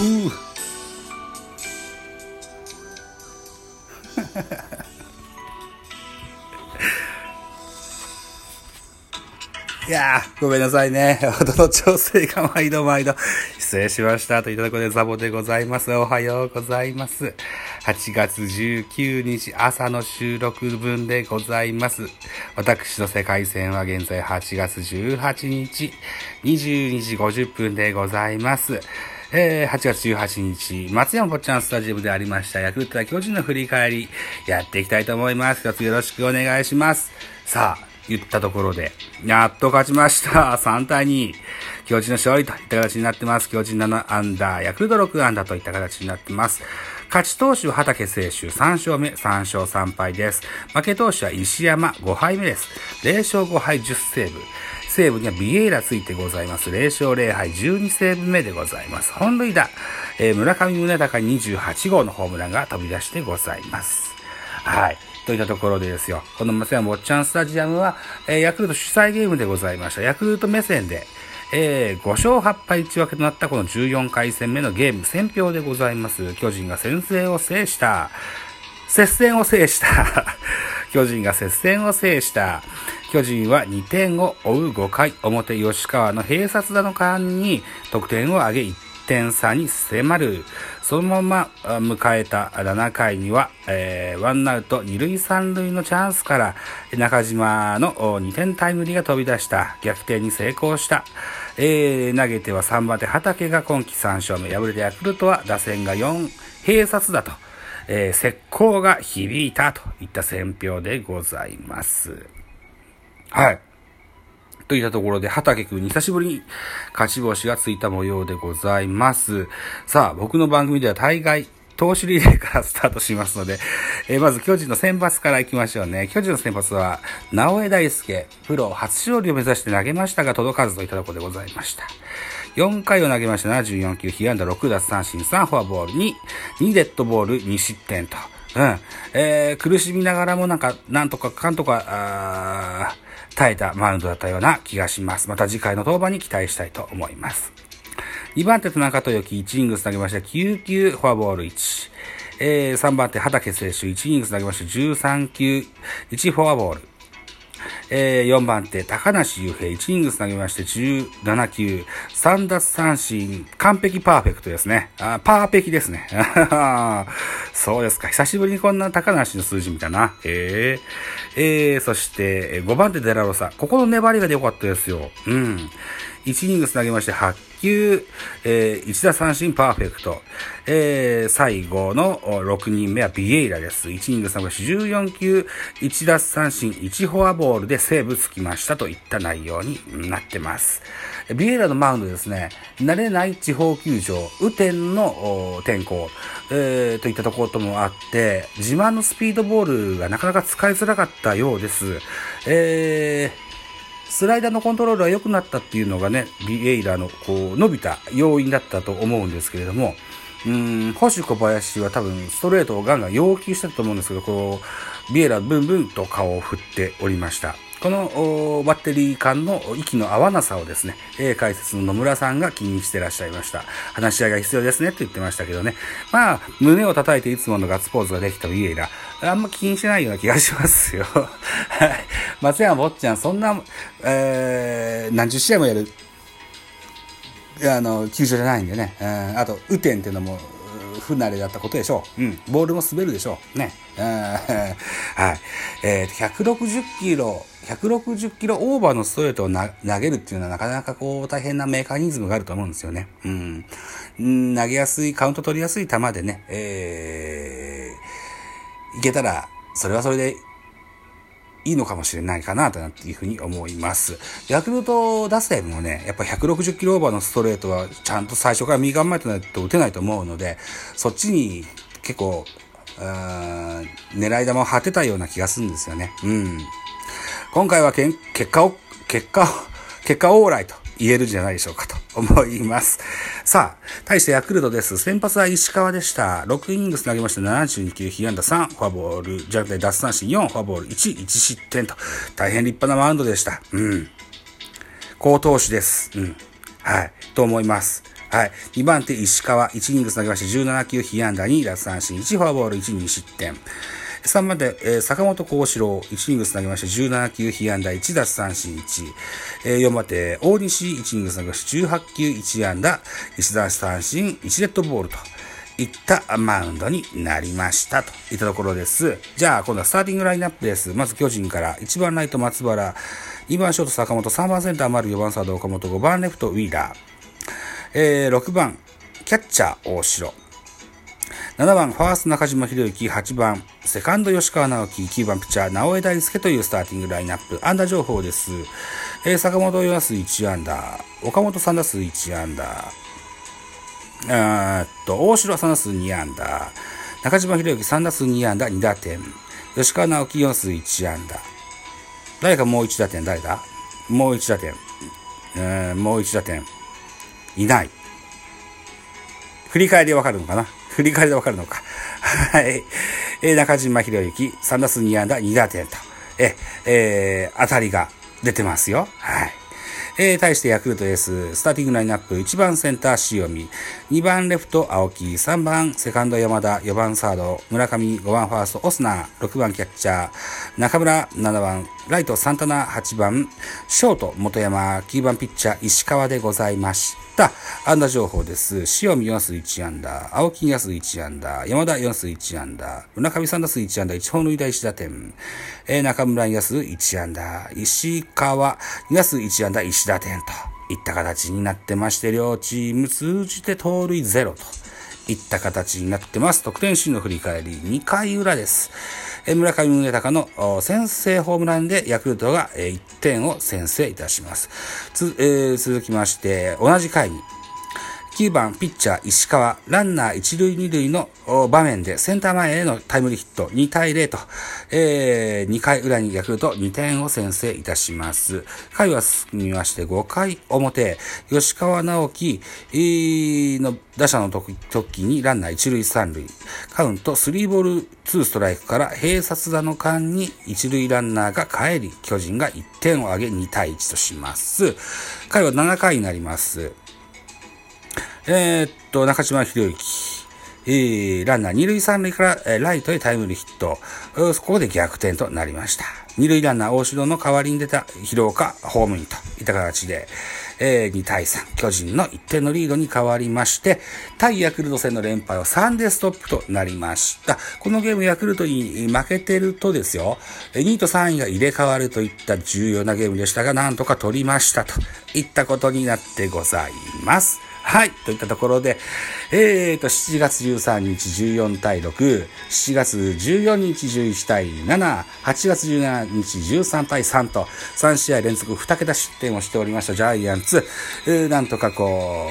う いやー、ごめんなさいね。音の調整が毎度毎度。失礼しました。といたところでザボでございます。おはようございます。8月19日朝の収録分でございます。私の世界線は現在8月18日22時50分でございます。えー、8月18日、松山坊ちゃんスタジアムでありました、ヤクルトや巨人の振り返り、やっていきたいと思います。一つよろしくお願いします。さあ、言ったところで、やっと勝ちました。3対2。巨人の勝利といった形になってます。巨人7アンダー、ヤクルト6アンダーといった形になってます。勝ち投手は畑清舟3勝目、3勝3敗です。負け投手は石山5敗目です。0勝5敗10セーブ。西武にはビエイラついてございます。0勝0敗12セーブ目でございます。本塁打、えー、村上宗隆28号のホームランが飛び出してございます。はい。といったところでですよ。この松山坊ちゃんスタジアムは、えー、ヤクルト主催ゲームでございました。ヤクルト目線で、えー、5勝8敗1分けとなったこの14回戦目のゲーム、戦票でございます。巨人が先制を制した。接戦を制した。巨人が接戦を制した。巨人は2点を追う5回表吉川の併殺打の間に得点を挙げ1点差に迫る。そのまま迎えた7回には、えー、ワンアウト2塁3塁のチャンスから中島の2点タイムリーが飛び出した逆転に成功した。えー、投げては3番手畑が今季3勝目。敗れてヤクルトは打線が4併殺だと。えー、石膏が響いたといった選評でございます。はい。といったところで、畑くんに久しぶりに勝ち星がついた模様でございます。さあ、僕の番組では大概、投手リレーからスタートしますので、えー、まず巨人の先発から行きましょうね。巨人の先発は、直江大輔、プロ初勝利を目指して投げましたが届かずといったところでございました。4回を投げました74球、被安打6奪三振3フォアボールに、2デッドボール2失点と。うん。えー、苦しみながらもなんか、なんとかかんとか、あー耐えたマウンドだったような気がします。また次回の登板に期待したいと思います。2番手田中豊樹、1イニングス投げました9球、フォアボール1。えー、3番手畑選手、1イニングス投げました13球、1フォアボール。えー、4番手、高梨雄平、1イニング投げまして、17球、3奪三振、完璧パーフェクトですね。あパーペキですね。そうですか。久しぶりにこんな高梨の数字見たな。えー、えー、そして、5番手、デラロサ。ここの粘りが良かったですよ。うん。1イニング投げまして8球、えー、1打三振パーフェクト。えー、最後の6人目はビエイラです。1イニングス投げまして14球、1打三振、1フォアボールでセーブつきましたといった内容になってます。ビエイラのマウンドですね、慣れない地方球場、雨天の天候、えー、といったところともあって、自慢のスピードボールがなかなか使いづらかったようです。えースライダーのコントロールが良くなったっていうのがね、ビエイラのこう伸びた要因だったと思うんですけれども、うん、星小林は多分ストレートをガンガン要求したと思うんですけど、こう、ビエイラブンブンと顔を振っておりました。このバッテリー間の息の合わなさをですね、え解説の野村さんが気にしてらっしゃいました。話し合いが必要ですねと言ってましたけどね。まあ、胸を叩いていつものガッツポーズができたビエイラ、あんま気にしないような気がしますよ。はい。松山坊ちゃん、そんな、えー、何十試合もやる、あの、球場じゃないんでね。うん、あと、雨天っていうのも、不慣れだったことでしょう。うん。ボールも滑るでしょう。ね。はい。えー、160キロ、160キロオーバーのストレートを投げるっていうのはなかなかこう大変なメカニズムがあると思うんですよね。うん。投げやすい、カウント取りやすい球でね、えー、いけたら、それはそれでいいのかもしれないかなというふうに思います。ヤクルト打線もね、やっぱ160キロオーバーのストレートはちゃんと最初から右構えてないと打てないと思うので、そっちに結構、狙い球を当てたような気がするんですよね。うん。今回はけ結果を、結果を、結果オーライと言えるんじゃないでしょうかと思います。さあ、対してヤクルトです。先発は石川でした。6イニングス投げました72球、被安打3、フォアボール、じゃなくて奪三振4、フォアボール1、1失点と、大変立派なマウンドでした。うん。好投手です。うん。はい。と思います。はい。2番手、石川、1イニングス投げまして、17球、被安打2、奪三振、1フォアボール、1、2失点。3番手、えー、坂本幸四郎、1イニング投げまして、17球、被安打1、奪三振1。えー、4番手、大西、1イニング投げまして、18球、1安打、1奪三振、1レッドボールと。いったマウンドになりましたといったところです。じゃあ、今度はスターティングラインナップです。まず巨人から1番ライト松原、2番ショート坂本、3番センター丸、4番サード岡本、5番レフトウィーラー。えー、6番、キャッチャー大城。7番、ファースト中島博之、8番、セカンド吉川直樹、9番ピッチャー直江大輔というスターティングラインナップ。安打情報です。えー、坂本4打数1安打、岡本3打数1安打、えっと、大城3打数2安打、中島博之3打数2安打2打点、吉川直樹4打数1安打。誰かもう1打点誰だ？もう1打点。えー、もう1打点。いない。振り返りわかるのかな？振り返りでわかるのか。はい。えー、中島博之、3打数2安打2打点と。え、えー、当たりが出てますよ。はい。えー、対してヤクルトエース、スターティングラインナップ、1番センター塩見、2番レフト青木、3番セカンド山田、4番サード村上、5番ファーストオスナー、6番キャッチャー中村、7番ライトサンタナ、8番ショート元山、9番ピッチャー石川でございました。安打情報です。塩見4数1安打、青木2数1安打、山田4数1安打、村上3打数1安打、1本塁打1打点、えー、中村2数1安打、石川2数1安打、1打点といった形になってまして、両チーム通じて盗塁ゼロといった形になってます。得点シーンの振り返り、2回裏です。え村上宗隆の先制ホームランでヤクルトが1点を先制いたします。つえー、続きまして、同じ回に9番ピッチャー石川、ランナー1塁2塁の場面でセンター前へのタイムリーヒット2対0と、えー、2回裏にヤクルト2点を先制いたします。回は進みまして5回表、吉川直樹の打者の時にランナー1塁3塁、カウント3ボール2ストライクから併殺打の間に1塁ランナーが帰り、巨人が1点を挙げ2対1とします。回は7回になります。えー、っと、中島博之。えー、ランナー二塁三塁から、えー、ライトへタイムリーヒット。ここで逆転となりました。二塁ランナー大城の代わりに出た広岡ホームインといった形で、えー、2対3、巨人の1点のリードに変わりまして、対ヤクルト戦の連敗は3でストップとなりました。このゲームヤクルトに負けてるとですよ、2位と3位が入れ替わるといった重要なゲームでしたが、なんとか取りましたといったことになってございます。はい。といったところで、えーと、7月13日14対6、7月14日11対7、8月17日13対3と、3試合連続2桁失点をしておりましたジャイアンツ、えー、なんとかこ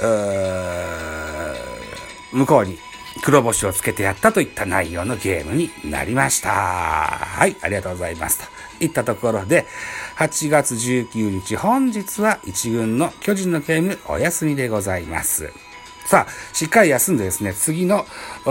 う、う向こうに黒星をつけてやったといった内容のゲームになりました。はい、ありがとうございますと。いったところで、8月19日、本日は1軍の巨人のゲームお休みでございます。さあ、しっかり休んでですね、次の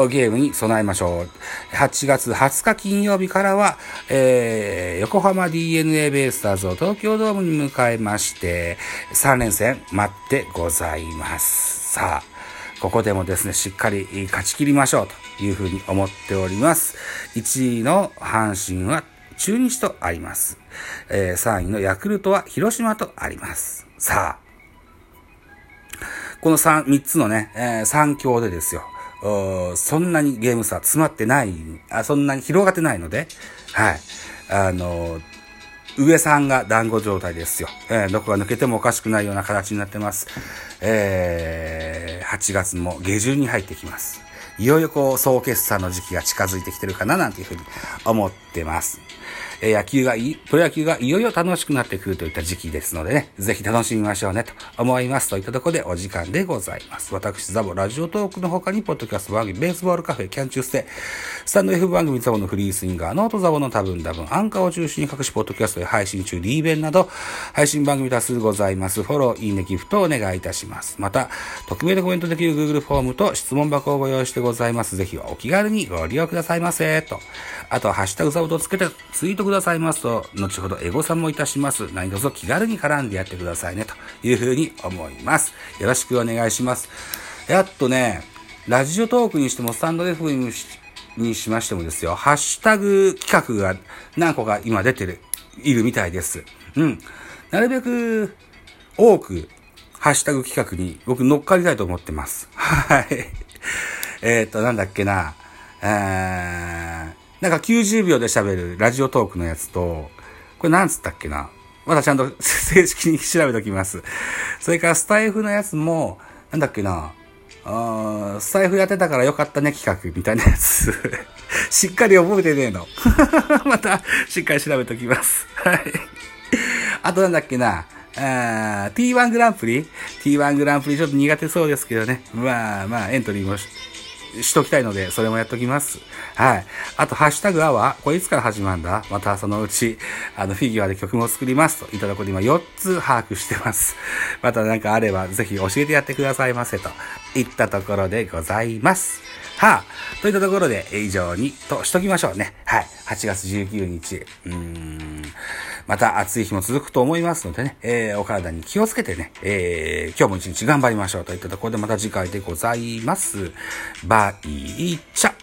ゲームに備えましょう。8月20日金曜日からは、えー、横浜 DNA ベイスターズを東京ドームに迎えまして、3連戦待ってございます。さあ、ここでもですね、しっかり勝ち切りましょうというふうに思っております。1位の阪神は中日とあります。えー、3位のヤクルトは広島とあります。さあ、この 3, 3つのね、えー、3強でですよ。そんなにゲーム差詰まってない、あそんなに広がってないので、はい。あの上さんが団子状態ですよ。えー、どこが抜けてもおかしくないような形になってます。えー、8月も下旬に入ってきます。いよいよこう、総決算の時期が近づいてきてるかななんていうふうに思ってます。え野球がいい、プロ野球がいよいよ楽しくなってくるといった時期ですのでね、ぜひ楽しみましょうねと思いますといったところでお時間でございます。私、ザボ、ラジオトークの他に、ポッドキャスト番組、ベースボールカフェ、キャンチューステ、スタンド F 番組ザボのフリースインガー、ノートザボの多分多分、アンカーを中心に各種ポッドキャストで配信中、D 弁など、配信番組多数ございます。フォロー、いいね、ギフトをお願いいたします。また、匿名でコメントできる Google フォームと質問箱をご用意してございます。ぜひお気軽にご利用くださいませ。と。あと、ハッシュタグザボとつけてツイートくださいださいますと、後ほどエゴサもいたします。何卒気軽に絡んでやってくださいね、というふうに思います。よろしくお願いします。やっとね、ラジオトークにしても、スタンド FM にしましてもですよ、ハッシュタグ企画が何個か今出てる、いるみたいです。うん。なるべく多く、ハッシュタグ企画に僕乗っかりたいと思ってます。はい。えっ、と、なんだっけな。えー、なんか90秒で喋るラジオトークのやつと、これなんつったっけな？まだちゃんと 正式に調べておきます。それからスタイフのやつも、なんだっけな？あスタイフやってたからよかったね企画みたいなやつ。しっかり覚えてねえの。また、しっかり調べておきます。はい。あとなんだっけな？ー T1 グランプリ ?T1 グランプリちょっと苦手そうですけどね。まあまあ、エントリーもししときたいので、それもやっときます。はい。あと、ハッシュタグアワーこれいつから始まるんだ？またそのうち、あの、フィギュアで曲も作りますといったところで今4つ把握してます。また何かあれば、ぜひ教えてやってくださいませといったところでございます。はあ、といったところで、以上にとしときましょうね。はい。8月19日。うーん。また暑い日も続くと思いますのでね、えー、お体に気をつけてね、えー、今日も一日頑張りましょうといったところでまた次回でございます。バイチャ